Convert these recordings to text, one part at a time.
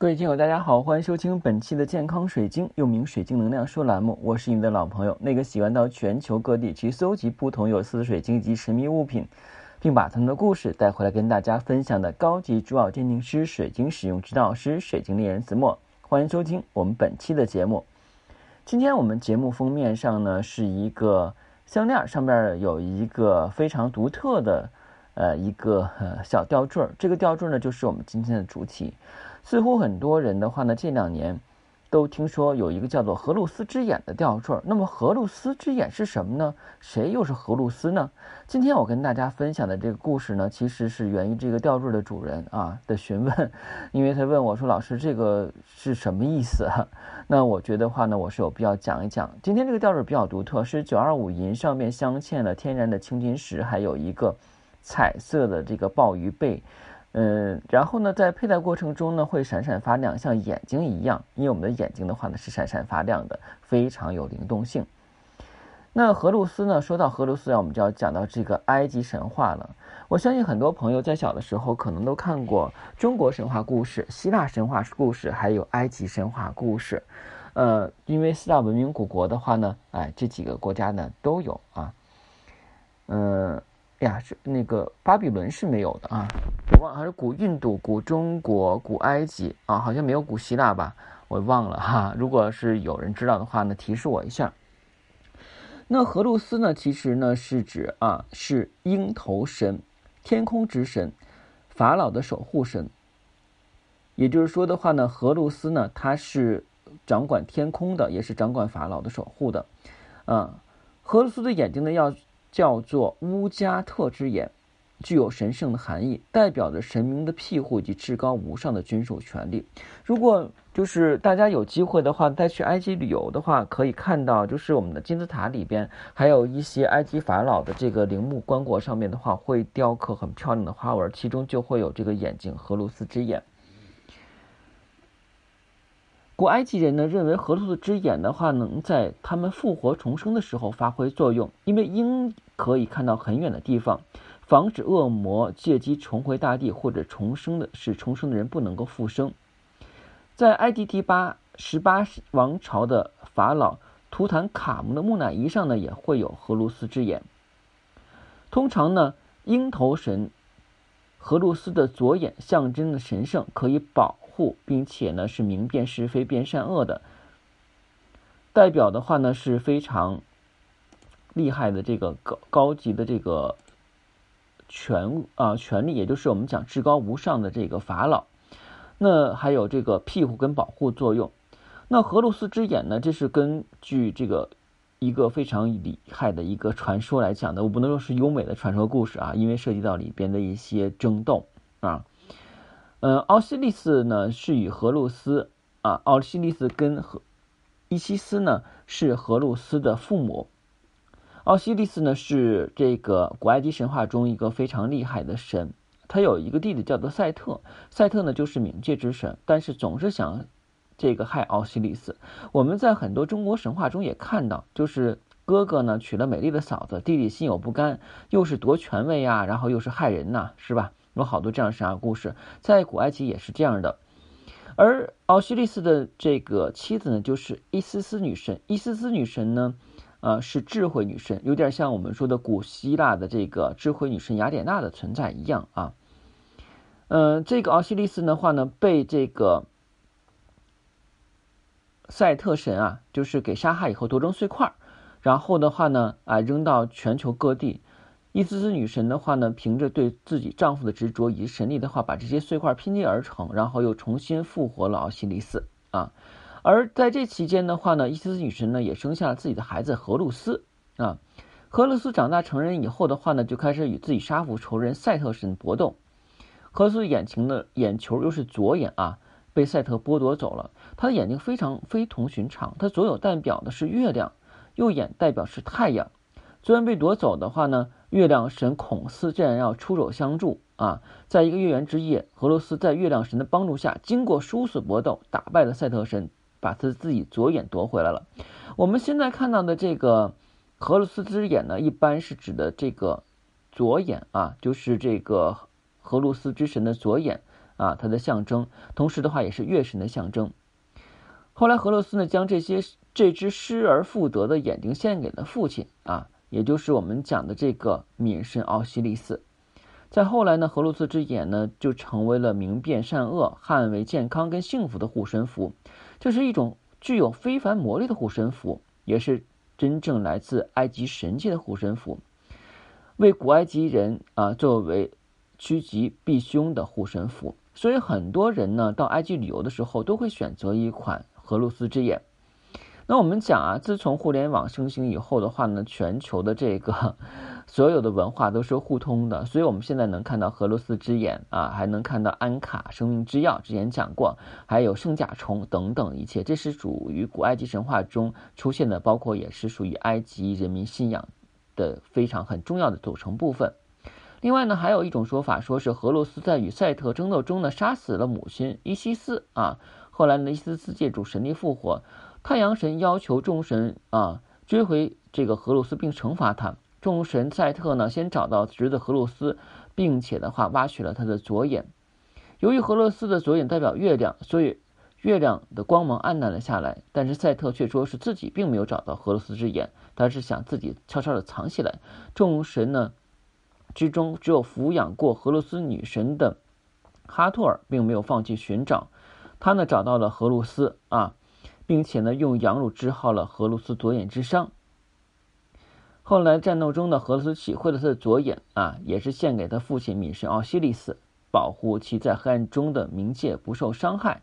各位听友，大家好，欢迎收听本期的健康水晶，又名水晶能量说栏目。我是你的老朋友，那个喜欢到全球各地去搜集不同有色的水晶及神秘物品，并把他们的故事带回来跟大家分享的高级珠宝鉴定师、水晶使用指导师、水晶猎人子墨。欢迎收听我们本期的节目。今天我们节目封面上呢是一个项链，上面有一个非常独特的呃一个小吊坠儿，这个吊坠呢就是我们今天的主题。似乎很多人的话呢，这两年都听说有一个叫做荷鲁斯之眼的吊坠。那么荷鲁斯之眼是什么呢？谁又是荷鲁斯呢？今天我跟大家分享的这个故事呢，其实是源于这个吊坠的主人啊的询问，因为他问我说：“老师，这个是什么意思？”那我觉得话呢，我是有必要讲一讲。今天这个吊坠比较独特，是九二五银上面镶嵌了天然的青金石，还有一个彩色的这个鲍鱼背。嗯，然后呢，在佩戴过程中呢，会闪闪发亮，像眼睛一样。因为我们的眼睛的话呢，是闪闪发亮的，非常有灵动性。那荷鲁斯呢？说到荷鲁斯啊，我们就要讲到这个埃及神话了。我相信很多朋友在小的时候可能都看过中国神话故事、希腊神话故事，还有埃及神话故事。呃，因为四大文明古国的话呢，哎，这几个国家呢都有啊。嗯。呀，是那个巴比伦是没有的啊，我忘还是古印度、古中国、古埃及啊，好像没有古希腊吧，我忘了哈。如果是有人知道的话呢，提示我一下。那荷鲁斯呢，其实呢是指啊，是鹰头神、天空之神、法老的守护神。也就是说的话呢，荷鲁斯呢，他是掌管天空的，也是掌管法老的守护的。啊，荷鲁斯的眼睛呢要。叫做乌加特之眼，具有神圣的含义，代表着神明的庇护以及至高无上的军属权力。如果就是大家有机会的话，再去埃及旅游的话，可以看到，就是我们的金字塔里边，还有一些埃及法老的这个陵墓棺椁上面的话，会雕刻很漂亮的花纹，其中就会有这个眼睛——荷鲁斯之眼。古埃及人呢认为荷鲁斯之眼的话能在他们复活重生的时候发挥作用，因为鹰可以看到很远的地方，防止恶魔借机重回大地或者重生的使重生的人不能够复生。在埃及第八十八王朝的法老图坦卡蒙的木乃伊上呢也会有荷鲁斯之眼。通常呢鹰头神荷鲁斯的左眼象征的神圣，可以保护。并且呢是明辨是非、辨善恶的代表的话呢是非常厉害的这个高高级的这个权啊权力，也就是我们讲至高无上的这个法老。那还有这个庇护跟保护作用。那荷鲁斯之眼呢，这是根据这个一个非常厉害的一个传说来讲的。我不能说是优美的传说故事啊，因为涉及到里边的一些争斗啊。嗯，奥西利斯呢是与荷鲁斯啊，奥西利斯跟荷伊西斯呢是荷鲁斯的父母。奥西利斯呢是这个古埃及神话中一个非常厉害的神，他有一个弟弟叫做赛特，赛特呢就是冥界之神，但是总是想这个害奥西利斯。我们在很多中国神话中也看到，就是哥哥呢娶了美丽的嫂子，弟弟心有不甘，又是夺权位呀，然后又是害人呐，是吧？有好多这样神话故事，在古埃及也是这样的。而奥西利斯的这个妻子呢，就是伊斯斯女神。伊斯斯女神呢，呃，是智慧女神，有点像我们说的古希腊的这个智慧女神雅典娜的存在一样啊。嗯，这个奥西里斯的话呢，被这个赛特神啊，就是给杀害以后夺成碎块，然后的话呢，啊，扔到全球各地。伊斯斯女神的话呢，凭着对自己丈夫的执着以及神力的话，把这些碎块拼接而成，然后又重新复活了奥西里斯啊。而在这期间的话呢，伊西斯女神呢也生下了自己的孩子荷鲁斯啊。荷鲁斯长大成人以后的话呢，就开始与自己杀父仇人赛特神搏斗。荷鲁斯眼睛的眼球又是左眼啊，被赛特剥夺走了。他的眼睛非常非同寻常，他左右代表的是月亮，右眼代表是太阳。虽然被夺走的话呢。月亮神孔斯竟然要出手相助啊！在一个月圆之夜，荷鲁斯在月亮神的帮助下，经过殊死搏斗，打败了赛特神，把他自己左眼夺回来了。我们现在看到的这个荷鲁斯之眼呢，一般是指的这个左眼啊，就是这个荷鲁斯之神的左眼啊，它的象征，同时的话也是月神的象征。后来荷鲁斯呢，将这些这只失而复得的眼睛献给了父亲啊，也就是我们讲的这个敏神奥西里斯。再后来呢，荷鲁斯之眼呢就成为了明辨善恶、捍卫健康跟幸福的护身符，这是一种具有非凡魔力的护身符，也是真正来自埃及神界的护身符，为古埃及人啊作为趋吉避凶的护身符。所以很多人呢到埃及旅游的时候都会选择一款荷鲁斯之眼。那我们讲啊，自从互联网盛行以后的话呢，全球的这个 所有的文化都是互通的，所以我们现在能看到荷罗斯之眼啊，还能看到安卡生命之药，之前讲过，还有圣甲虫等等一切，这是属于古埃及神话中出现的，包括也是属于埃及人民信仰的非常很重要的组成部分。另外呢，还有一种说法，说是荷罗斯在与赛特争斗中呢，杀死了母亲伊西斯啊，后来呢，伊西斯借助神力复活。太阳神要求众神啊追回这个荷鲁斯并惩罚他。众神赛特呢先找到侄子荷鲁斯，并且的话挖取了他的左眼。由于荷鲁斯的左眼代表月亮，所以月亮的光芒暗淡了下来。但是赛特却说是自己并没有找到荷鲁斯之眼，他是想自己悄悄的藏起来。众神呢之中只有抚养过荷鲁斯女神的哈托尔并没有放弃寻找，他呢找到了荷鲁斯啊。并且呢，用羊乳治好了荷鲁斯左眼之伤。后来战斗中的荷鲁斯体会了他的左眼啊，也是献给他父亲米神奥西里斯，保护其在黑暗中的冥界不受伤害。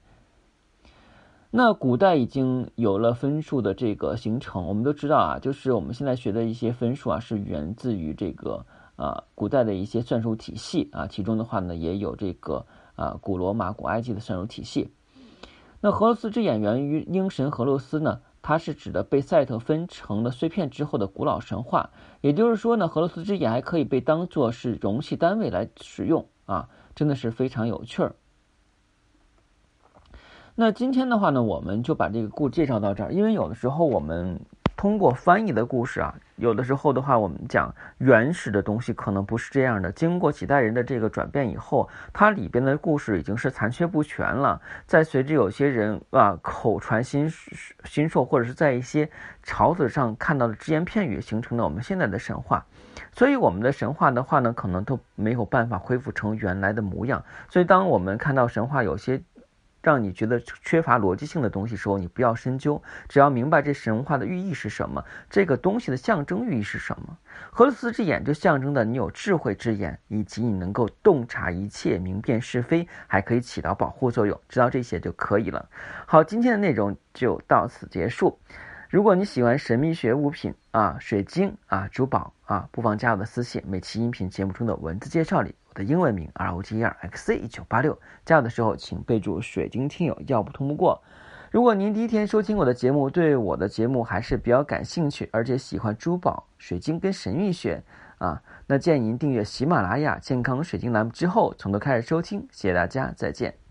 那古代已经有了分数的这个形成，我们都知道啊，就是我们现在学的一些分数啊，是源自于这个啊古代的一些算术体系啊，其中的话呢，也有这个啊古罗马、古埃及的算术体系。那荷鲁斯之眼源于鹰神荷鲁斯呢？它是指的被赛特分成了碎片之后的古老神话。也就是说呢，荷鲁斯之眼还可以被当做是容器单位来使用啊，真的是非常有趣儿。那今天的话呢，我们就把这个故介绍到这儿，因为有的时候我们。通过翻译的故事啊，有的时候的话，我们讲原始的东西可能不是这样的。经过几代人的这个转变以后，它里边的故事已经是残缺不全了。再随着有些人啊口传心心授，或者是在一些朝子上看到的只言片语，形成了我们现在的神话。所以我们的神话的话呢，可能都没有办法恢复成原来的模样。所以当我们看到神话有些。让你觉得缺乏逻辑性的东西时候，你不要深究，只要明白这神话的寓意是什么，这个东西的象征寓意是什么。荷鲁斯之眼就象征的你有智慧之眼，以及你能够洞察一切、明辨是非，还可以起到保护作用。知道这些就可以了。好，今天的内容就到此结束。如果你喜欢神秘学物品啊、水晶啊、珠宝啊，不妨加我的私信，每期音频节目中的文字介绍里。的英文名 R O G E R X C 一九八六，加入的时候请备注“水晶听友”，要不通不过。如果您第一天收听我的节目，对我的节目还是比较感兴趣，而且喜欢珠宝、水晶跟神秘学啊，那建议您订阅喜马拉雅健康水晶栏目之后，从头开始收听。谢谢大家，再见。